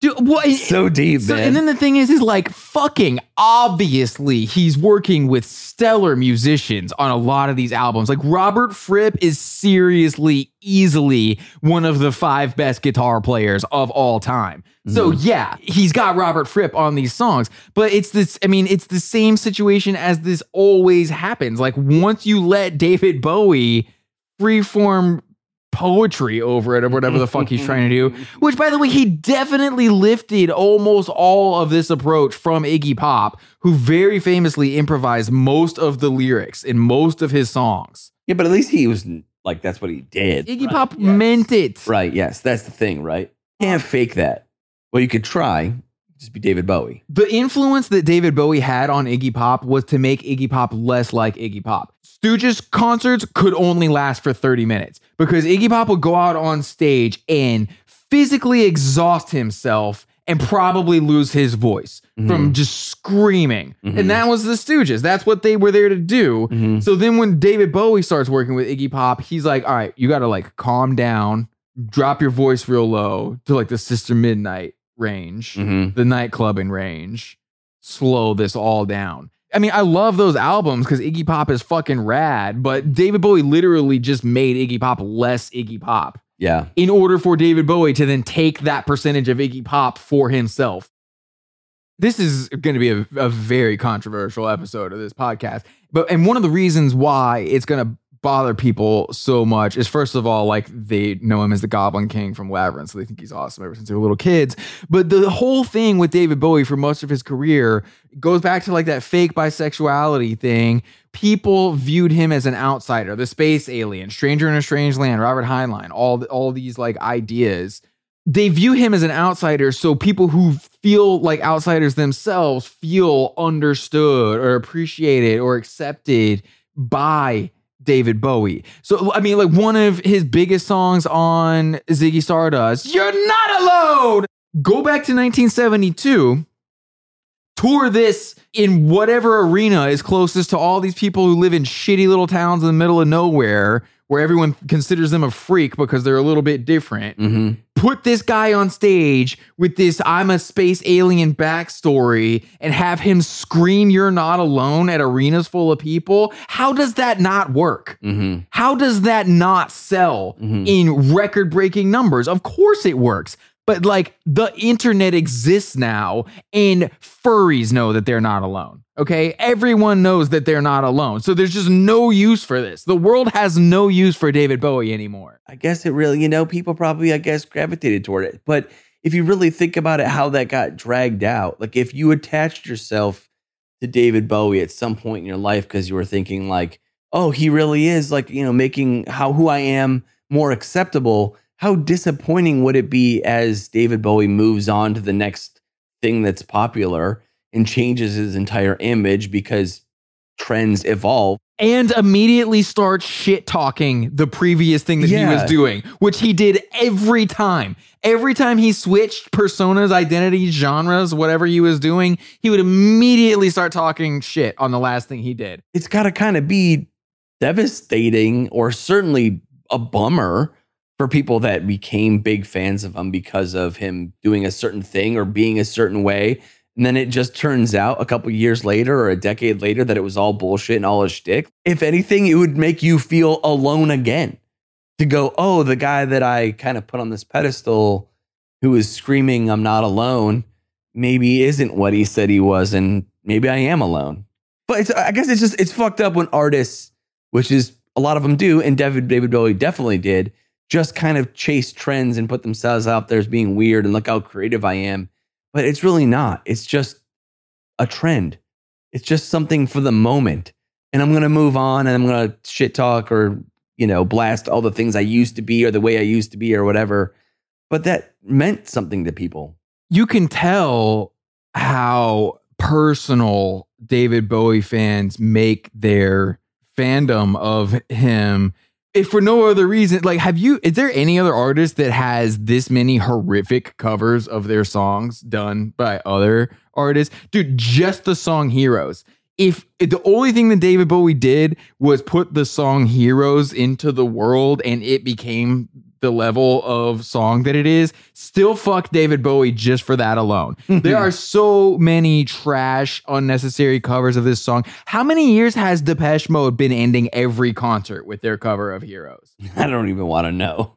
dude what so deep, So- man. and then the thing is, is like fucking obviously he's working with stellar musicians on a lot of these albums. Like Robert Fripp is seriously, easily one of the five best guitar players of all time. So mm-hmm. yeah, he's got Robert Fripp on these songs, but it's this. I mean, it's the same situation as this always happens. Like once you let David Bowie freeform poetry over it or whatever the fuck he's trying to do. Which, by the way, he definitely lifted almost all of this approach from Iggy Pop, who very famously improvised most of the lyrics in most of his songs. yeah, but at least he was like that's what he did. Iggy Right, Pop yes. meant it. Right. Yes, that's the thing. Right. Can't fake that. Well, you could try. Just be David Bowie. The influence that David Bowie had on Iggy Pop was to make Iggy Pop less like Iggy Pop. Stooges concerts could only last for 30 minutes because Iggy Pop would go out on stage and physically exhaust himself and probably lose his voice from just screaming. Mhm. And that was the Stooges. That's what they were there to do. Mhm. So then when David Bowie starts working with Iggy Pop, he's like, all right, you got to like calm down, drop your voice real low to like the Sister Midnight range Mhm. the nightclubbing range, slow this all down. I mean, I love those albums because Iggy Pop is fucking rad, but David Bowie literally just made Iggy Pop less Iggy Pop Yeah. in order for David Bowie to then take that percentage of Iggy Pop for himself. This is going to be a, a very controversial episode of this podcast. But and one of the reasons why it's going to bother people so much is first of all like they know him as the Goblin King from Labyrinth, so they think he's awesome ever since they were little kids. But the whole thing with David Bowie for most of his career goes back to like that fake bisexuality thing. People viewed him as an outsider, the space alien, stranger in a strange land, Robert Heinlein, all all these like ideas. They view him as an outsider, so people who feel like outsiders themselves feel understood or appreciated or accepted by David Bowie. So I mean, like one of his biggest songs on Ziggy Stardust, "You're Not Alone." Go back to 1972. Tour this in whatever arena is closest to all these people who live in shitty little towns in the middle of nowhere where everyone considers them a freak because they're a little bit different. Mm-hmm. Put this guy on stage with this I'm a space alien backstory and have him scream you're not alone at arenas full of people. How does that not work? Mm-hmm. How does that not sell Mhm. in record breaking numbers? Of course it works. But like the internet exists now and furries know that they're not alone. Okay. Everyone knows that they're not alone. So there's just no use for this. The world has no use for David Bowie anymore. I guess it really, you know, people probably, I guess, gravitated toward it. But if you really think about it, how that got dragged out, like if you attached yourself to David Bowie at some point in your life because you were thinking, like, oh, he really is, like, you know, making how who I am more acceptable, how disappointing would it be as David Bowie moves on to the next thing that's popular and changes his entire image because trends evolve? And immediately starts shit talking the previous thing that he was doing, which he did every time. Every time he switched personas, identities, genres, whatever he was doing, he would immediately start talking shit on the last thing he did. it's got to kind of be devastating or certainly a bummer for people that became big fans of him because of him doing a certain thing or being a certain way. And then it just turns out a couple years later or a decade later that it was all bullshit and all a shtick. If anything, it would make you feel alone again to go, oh, the guy that I kind of put on this pedestal who is screaming, I'm not alone, maybe isn't what he said he was. And maybe I am alone. But I guess it's just it's fucked up when artists, which is a lot of them do, and David David Bowie definitely did, just kind of chase trends and put themselves out there as being weird and look how creative I am. But it's really not. It's just a trend. It's just something for the moment. And I'm gonna move on and I'm gonna shit talk or you know blast all the things I used to be or the way I used to be or whatever. But that meant something to people. you can tell how personal David Bowie fans make their fandom of him. If for no other reason, like, have you, is there any other artist that has this many horrific covers of their songs done by other artists? Dude, just the song Heroes. If, if the only thing that David Bowie did was put the song Heroes into the world and it became the level of song that it is, still fuck David Bowie just for that alone. there are so many trash, unnecessary covers of this song. How many years has Depeche Mode been ending every concert with their cover of Heroes? I don't even want to know.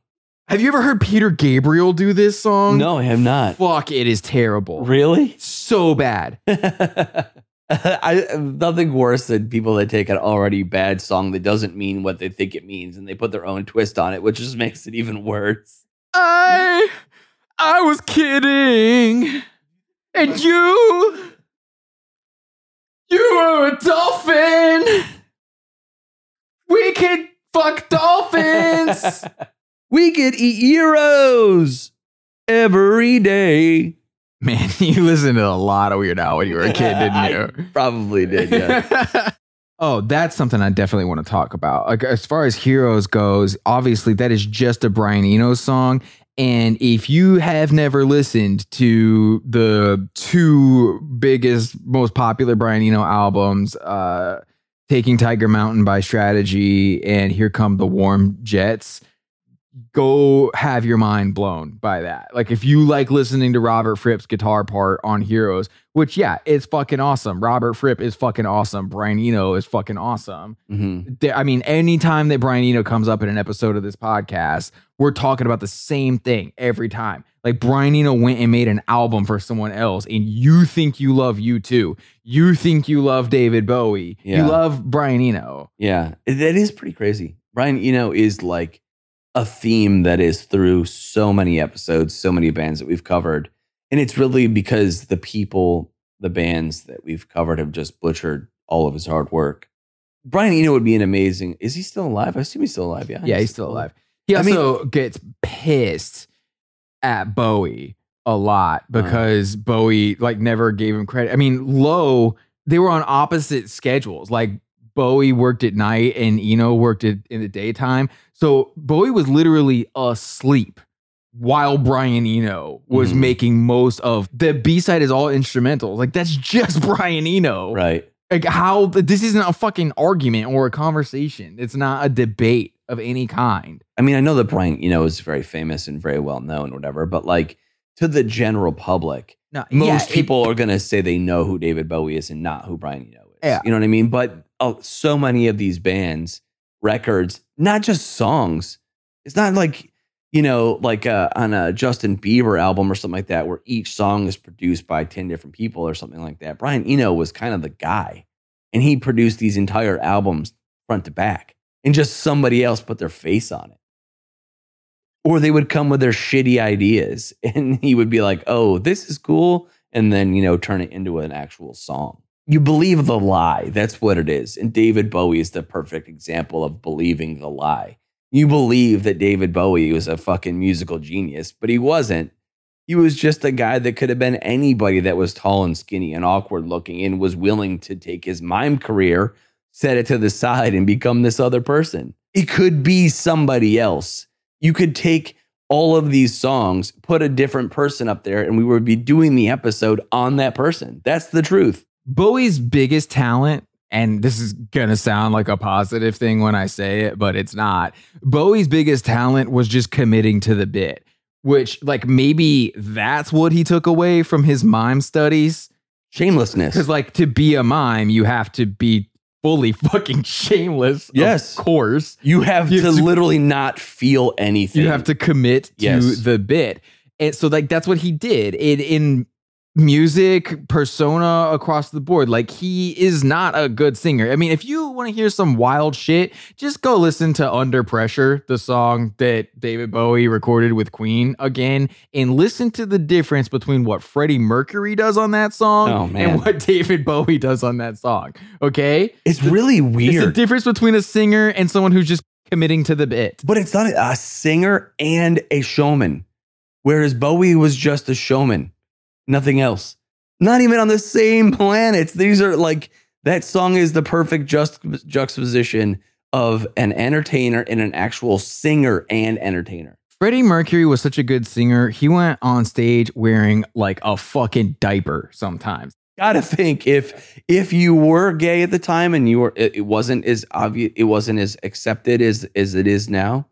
Have you ever heard Peter Gabriel do this song? No, I have not. Fuck, it is terrible. Really? So bad. I nothing worse than people that take an already bad song that doesn't mean what they think it means and they put their own twist on it, which just makes it even worse. I I was kidding. And you you were a dolphin. We could fuck dolphins. we could eat euros every day. Man, you listened to a lot of Weird Al when you were a kid, didn't you? Probably did, yeah. oh, that's something I definitely want to talk about. Like as far as Heroes goes, obviously that is just a Brian Eno song. And if you have never listened to the two biggest, most popular Brian Eno albums, uh, Taking Tiger Mountain by Strategy and Here Come the Warm Jets, go have your mind blown by that. Like if you like listening to Robert Fripp's guitar part on Heroes, which yeah, it's fucking awesome. Robert Fripp is fucking awesome. Brian Eno is fucking awesome. Mhm. I mean, anytime that Brian Eno comes up in an episode of this podcast, we're talking about the same thing every time. Like Brian Eno went and made an album for someone else, and you think you love U2. You think you love David Bowie. Yeah. You love Brian Eno. Yeah, that is pretty crazy. Brian Eno is like a theme that is through so many episodes, so many bands that we've covered. And it's really because the people, the bands that we've covered have just butchered all of his hard work. Brian Eno would be an amazing. Is he still alive? I assume he's still alive. Yeah. Yeah, he's still alive. He I mean- also gets pissed at Bowie a lot uh. because Bowie like never gave him credit. I mean, Low, they were on opposite schedules. Like Bowie worked at night and Eno worked at, in the daytime. So Bowie was literally asleep while Brian Eno was Mhm. making most of the B side is all instrumental. Like that's just Brian Eno. Right. Like how this isn't a fucking argument or a conversation. It's not a debate of any kind. I mean, I know that Brian, you know, is very famous and very well known, whatever, but like to the general public, No, most yeah, it- people are going to say they know who David Bowie is and not who Brian Eno is. Yeah. You know what I mean? But uh, so many of these bands, records, not just songs, it's not like, you know, like uh, on a Justin Bieber album or something like that, where each song is produced by 10 different people or something like that. Brian Eno was kind of the guy, and he produced these entire albums front to back, and just somebody else put their face on it or they would come with their shitty ideas and he would be like, oh, this is cool. And then, you know, turn it into an actual song. You believe the lie. That's what it is. And David Bowie is the perfect example of believing the lie. You believe that David Bowie was a fucking musical genius, but he wasn't. He was just a guy that could have been anybody that was tall and skinny and awkward looking and was willing to take his mime career, set it to the side, and become this other person. It could be somebody else you could take all of these songs, put a different person up there, and we would be doing the episode on that person. That's the truth. Bowie's biggest talent, and this is gonna sound like a positive thing when I say it, but it's not. Bowie's biggest talent was just committing to the bit, which, like, maybe that's what he took away from his mime studies. Shamelessness. Because, like, to be a mime, you have to be fully fucking shameless. Yes. Of course. You have You to to- literally not feel anything. You have to commit to Yes. the bit. And so like that's what he did. In in music, persona across the board. Like he is not a good singer. I mean, if you want to hear some wild shit, just go listen to Under Pressure, the song that David Bowie recorded with Queen again, and listen to the difference between what Freddie Mercury does on that song Oh, and what David Bowie does on that song. Okay? It's really weird. It's the difference between a singer and someone who's just committing to the bit. but it's not a singer and a showman. Whereas Bowie was just a showman, nothing else. Not even on the same planets. These are like that song is the perfect just, juxtaposition of an entertainer and an actual singer and entertainer. Freddie Mercury was such a good singer. He went on stage wearing like a fucking diaper sometimes. Gotta think if if you were gay at the time and you were it, it wasn't as obvious it wasn't as accepted as as it is now,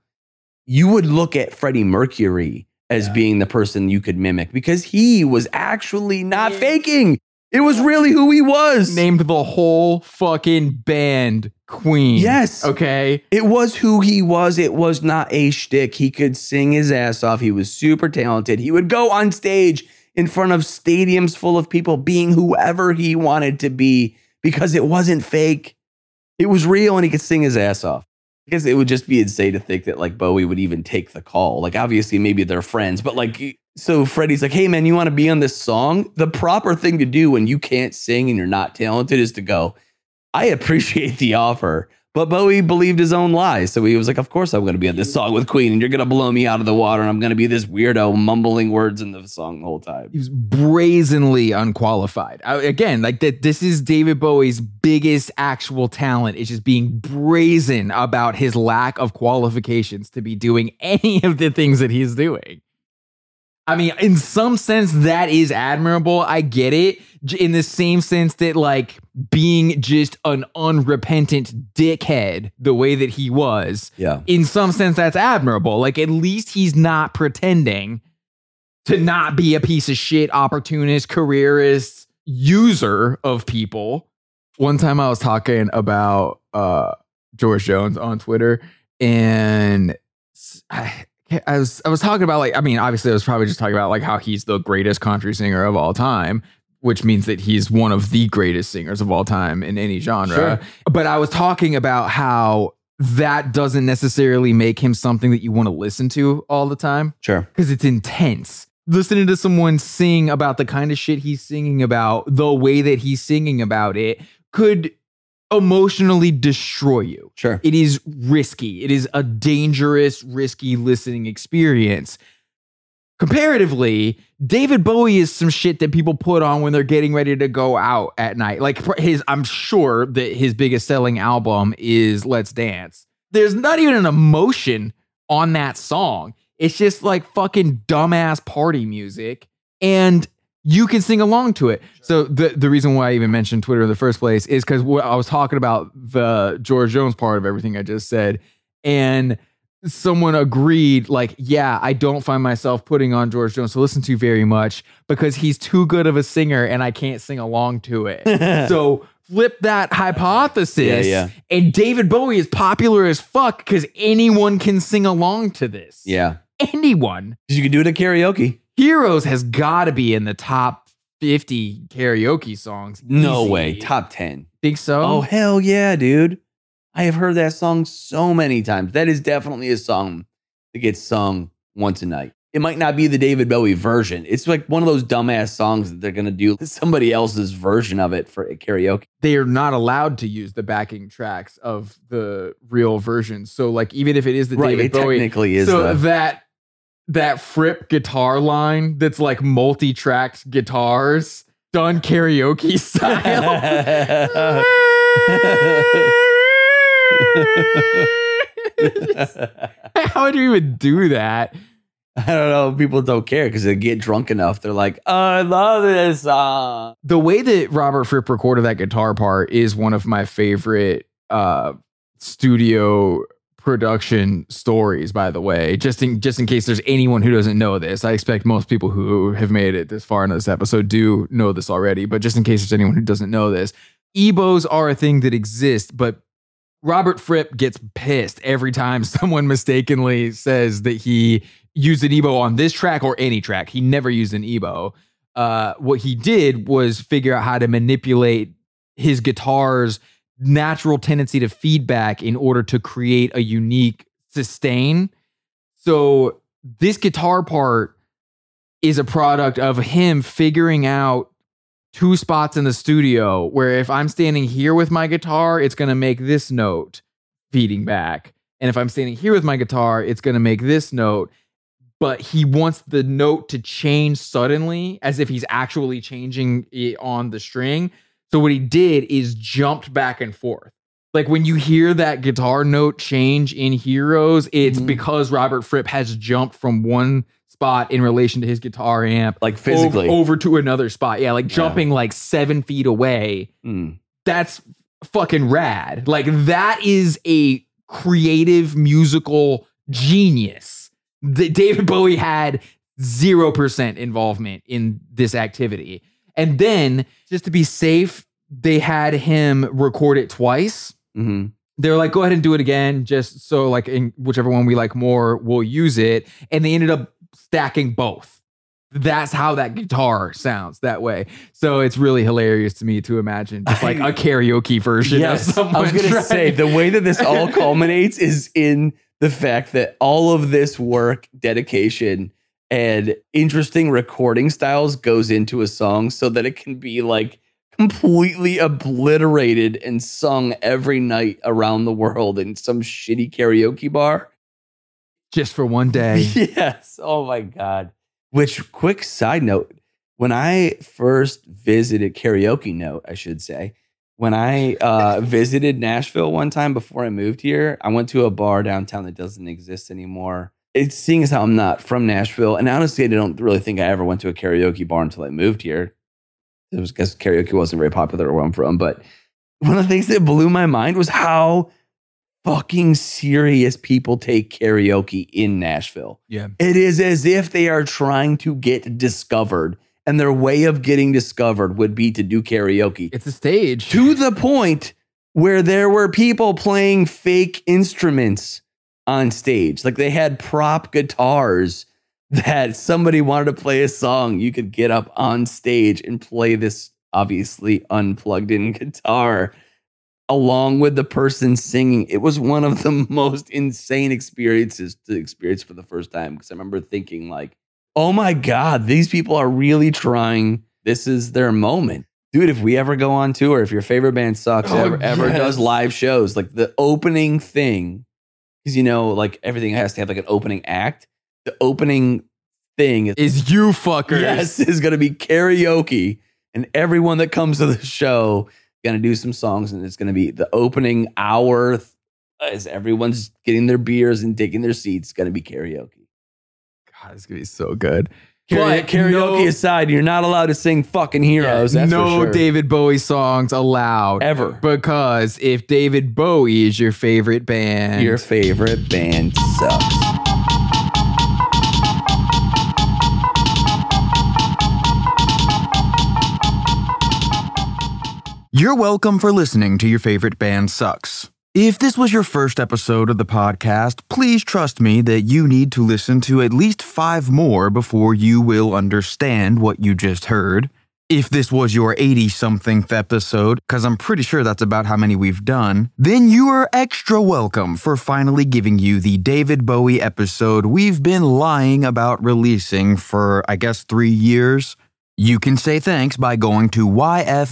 you would look at Freddie Mercury as being the person you could mimic because he was actually not Yeah. faking. It was really who he was. Named the whole fucking band Queen. Yes. Okay. It was who he was. It was not a shtick. He could sing his ass off. He was super talented. He would go on stage in front of stadiums full of people being whoever he wanted to be because it wasn't fake. It was real and he could sing his ass off. I guess it would just be insane to think that like Bowie would even take the call. Like obviously maybe they're friends, but like so Freddie's like, "Hey man, you want to be on this song?" The proper thing to do when you can't sing and you're not talented is to go, "I appreciate the offer." But Bowie believed his own lies. So he was like, Of course I'm going to be on this song with Queen and you're going to blow me out of the water and I'm going to be this weirdo mumbling words in the song the whole time. He was brazenly unqualified. I- again, like that. This is David Bowie's biggest actual talent. Is just being brazen about his lack of qualifications to be doing any of the things that he's doing. I mean, in some sense, that is admirable. I get it. In the same sense that, like, being just an unrepentant dickhead the way that he was, Yeah. in some sense, that's admirable. Like, at least he's not pretending to not be a piece of shit, opportunist, careerist, user of people. One time I was talking about uh, George Jones on Twitter, and I, I was I was talking about like I mean obviously I was probably just talking about like how he's the greatest country singer of all time, which means that he's one of the greatest singers of all time in any genre. Sure. But I was talking about how that doesn't necessarily make him something that you want to listen to all the time Sure. because it's intense. Listening to someone sing about the kind of shit he's singing about, the way that he's singing about it, could emotionally destroy you. Sure. It is risky. It is a dangerous, risky listening experience. Comparatively, David Bowie is some shit that people put on when they're getting ready to go out at night. Like his, I'm sure that his biggest selling album is Let's Dance. There's not even an emotion on that song. It's just like fucking dumbass party music. And you can sing along to it. So the the reason why I even mentioned Twitter in the first place is because I was talking about the George Jones part of everything I just said, and someone agreed, like, yeah, I don't find myself putting on George Jones to listen to very much because he's too good of a singer and I can't sing along to it. so flip that hypothesis. Yeah, yeah. And David Bowie is popular as fuck because anyone can sing along to this. Yeah. Anyone. Because you can do it at karaoke. Heroes has got to be in the top 50 karaoke songs. No Easy. way. Top 10. Think so? Oh, hell yeah, dude. I have heard that song so many times. That is definitely a song that gets sung once a night. It might not be the David Bowie version. It's like one of those dumbass songs that they're going to do somebody else's version of it for karaoke. they are not allowed to use the backing tracks of the real version. So like even if it is the Right. David It Bowie, technically is so the, that that Fripp guitar line that's like multi-tracked guitars done karaoke style. How would you even do that? I don't know. People don't care because they get drunk enough. They're like, oh, I love this song. The way that Robert Fripp recorded that guitar part is one of my favorite uh, studio production stories. By the way, just in just in case there's anyone who doesn't know this, I expect most people who have made it this far in this episode do know this already. But just in case there's anyone who doesn't know this, EBows are a thing that exist, but Robert Fripp gets pissed every time someone mistakenly says that he used an EBow on this track or any track. He never used an EBow. Uh, what he did was figure out how to manipulate his guitar's natural tendency to feedback in order to create a unique sustain. So this guitar part is a product of him figuring out two spots in the studio where if I'm standing here with my guitar, it's going to make this note feeding back. And if I'm standing here with my guitar, it's going to make this note. But he wants the note to change suddenly as if he's actually changing it on the string. So what he did is jumped back and forth. Like when you hear that guitar note change in Heroes, it's Mhm. because Robert Fripp has jumped from one spot in relation to his guitar amp Like physically. over, to another spot. Yeah, like Yeah. jumping like seven feet away. Mm. That's fucking rad. Like that is a creative musical genius. The, David Bowie had zero percent involvement in this activity, and then just to be safe, they had him record it twice hmm they're like, go ahead and do it again, just so like in whichever one we like more, we'll use it. And they ended up stacking both. That's how that guitar sounds that way. So it's really hilarious to me to imagine just like a karaoke version of. I was going to say the way that this all culminates is in the fact that all of this work, dedication, and interesting recording styles goes into a song so that it can be like completely obliterated and sung every night around the world in some shitty karaoke bar. Just for one day. yes. Oh my God. Which, quick side note, when I first visited karaoke note, I should say, when I uh, visited Nashville one time before I moved here, I went to a bar downtown that doesn't exist anymore. It's seeing as how I'm not from Nashville, and honestly, I don't really think I ever went to a karaoke bar until I moved here. It was because karaoke wasn't very popular where I'm from. But one of the things that blew my mind was how fucking serious people take karaoke in Nashville. Yeah. It is as if they are trying to get discovered, and their way of getting discovered would be to do karaoke It's a stage. to the point where there were people playing fake instruments on stage. Like they had prop guitars that somebody wanted to play a song. You could get up on stage and play this obviously unplugged in guitar along with the person singing. It was one of the most insane experiences to experience for the first time because I remember thinking like, "Oh my god, these people are really trying. This is their moment." Dude, if we ever go on tour, if your favorite band sucks Oh, ever, ever does live shows, like the opening thing, because you know, like everything has to have like an opening act. The opening thing is you fuckers. Yes, is going to be karaoke, and everyone that comes to the show going to do some songs, and it's going to be the opening hour as everyone's getting their beers and taking their seats. Going to be karaoke. God, it's gonna be so good. But karaoke no- aside, you're not allowed to sing fucking heroes. that's for no sure. David Bowie songs allowed ever. because if David Bowie is your favorite band, Your favorite band sucks. You're welcome for listening to your favorite band sucks. If this was your first episode of the podcast, please trust me that you need to listen to at least five more before you will understand what you just heard. If this was your 80 something episode, because I'm pretty sure that's about how many we've done, then you are extra welcome for finally giving you the David Bowie episode we've been lying about releasing for, I guess, three years. You can say thanks by going to yfbspod.com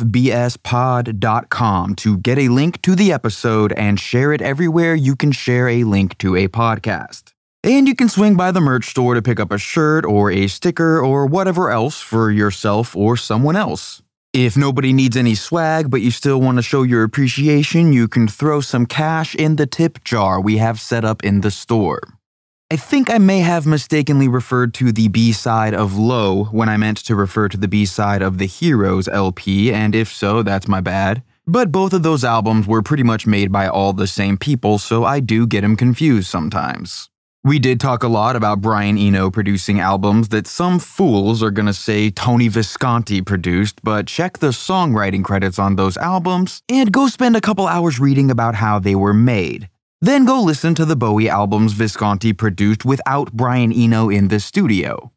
to get a link to the episode and share it everywhere you can share a link to a podcast. And you can swing by the merch store to pick up a shirt or a sticker or whatever else for yourself or someone else. If nobody needs any swag but you still want to show your appreciation, you can throw some cash in the tip jar we have set up in the store. I think I may have mistakenly referred to the B side of Low when I meant to refer to the B side of the Heroes LP, and if so, that's my bad. But both of those albums were pretty much made by all the same people, so I do get them confused sometimes. We did talk a lot about Brian Eno producing albums that some fools are gonna say Tony Visconti produced, but check the songwriting credits on those albums and go spend a couple hours reading about how they were made. Then go listen to the Bowie albums Visconti produced without Brian Eno in the studio.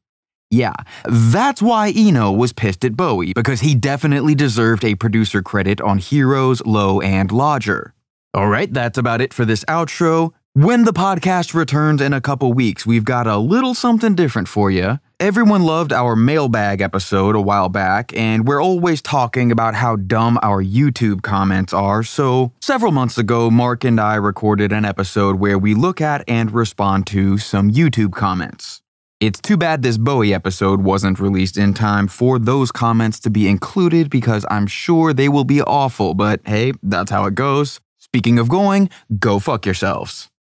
Yeah, that's why Eno was pissed at Bowie, because he definitely deserved a producer credit on Heroes, Low, and Lodger. Alright, that's about it for this outro. When the podcast returns in a couple weeks, we've got a little something different for you. Everyone loved our mailbag episode a while back, and we're always talking about how dumb our YouTube comments are. So, several months ago, Mark and I recorded an episode where we look at and respond to some YouTube comments. It's too bad this Bowie episode wasn't released in time for those comments to be included because I'm sure they will be awful, but hey, that's how it goes. Speaking of going, go fuck yourselves.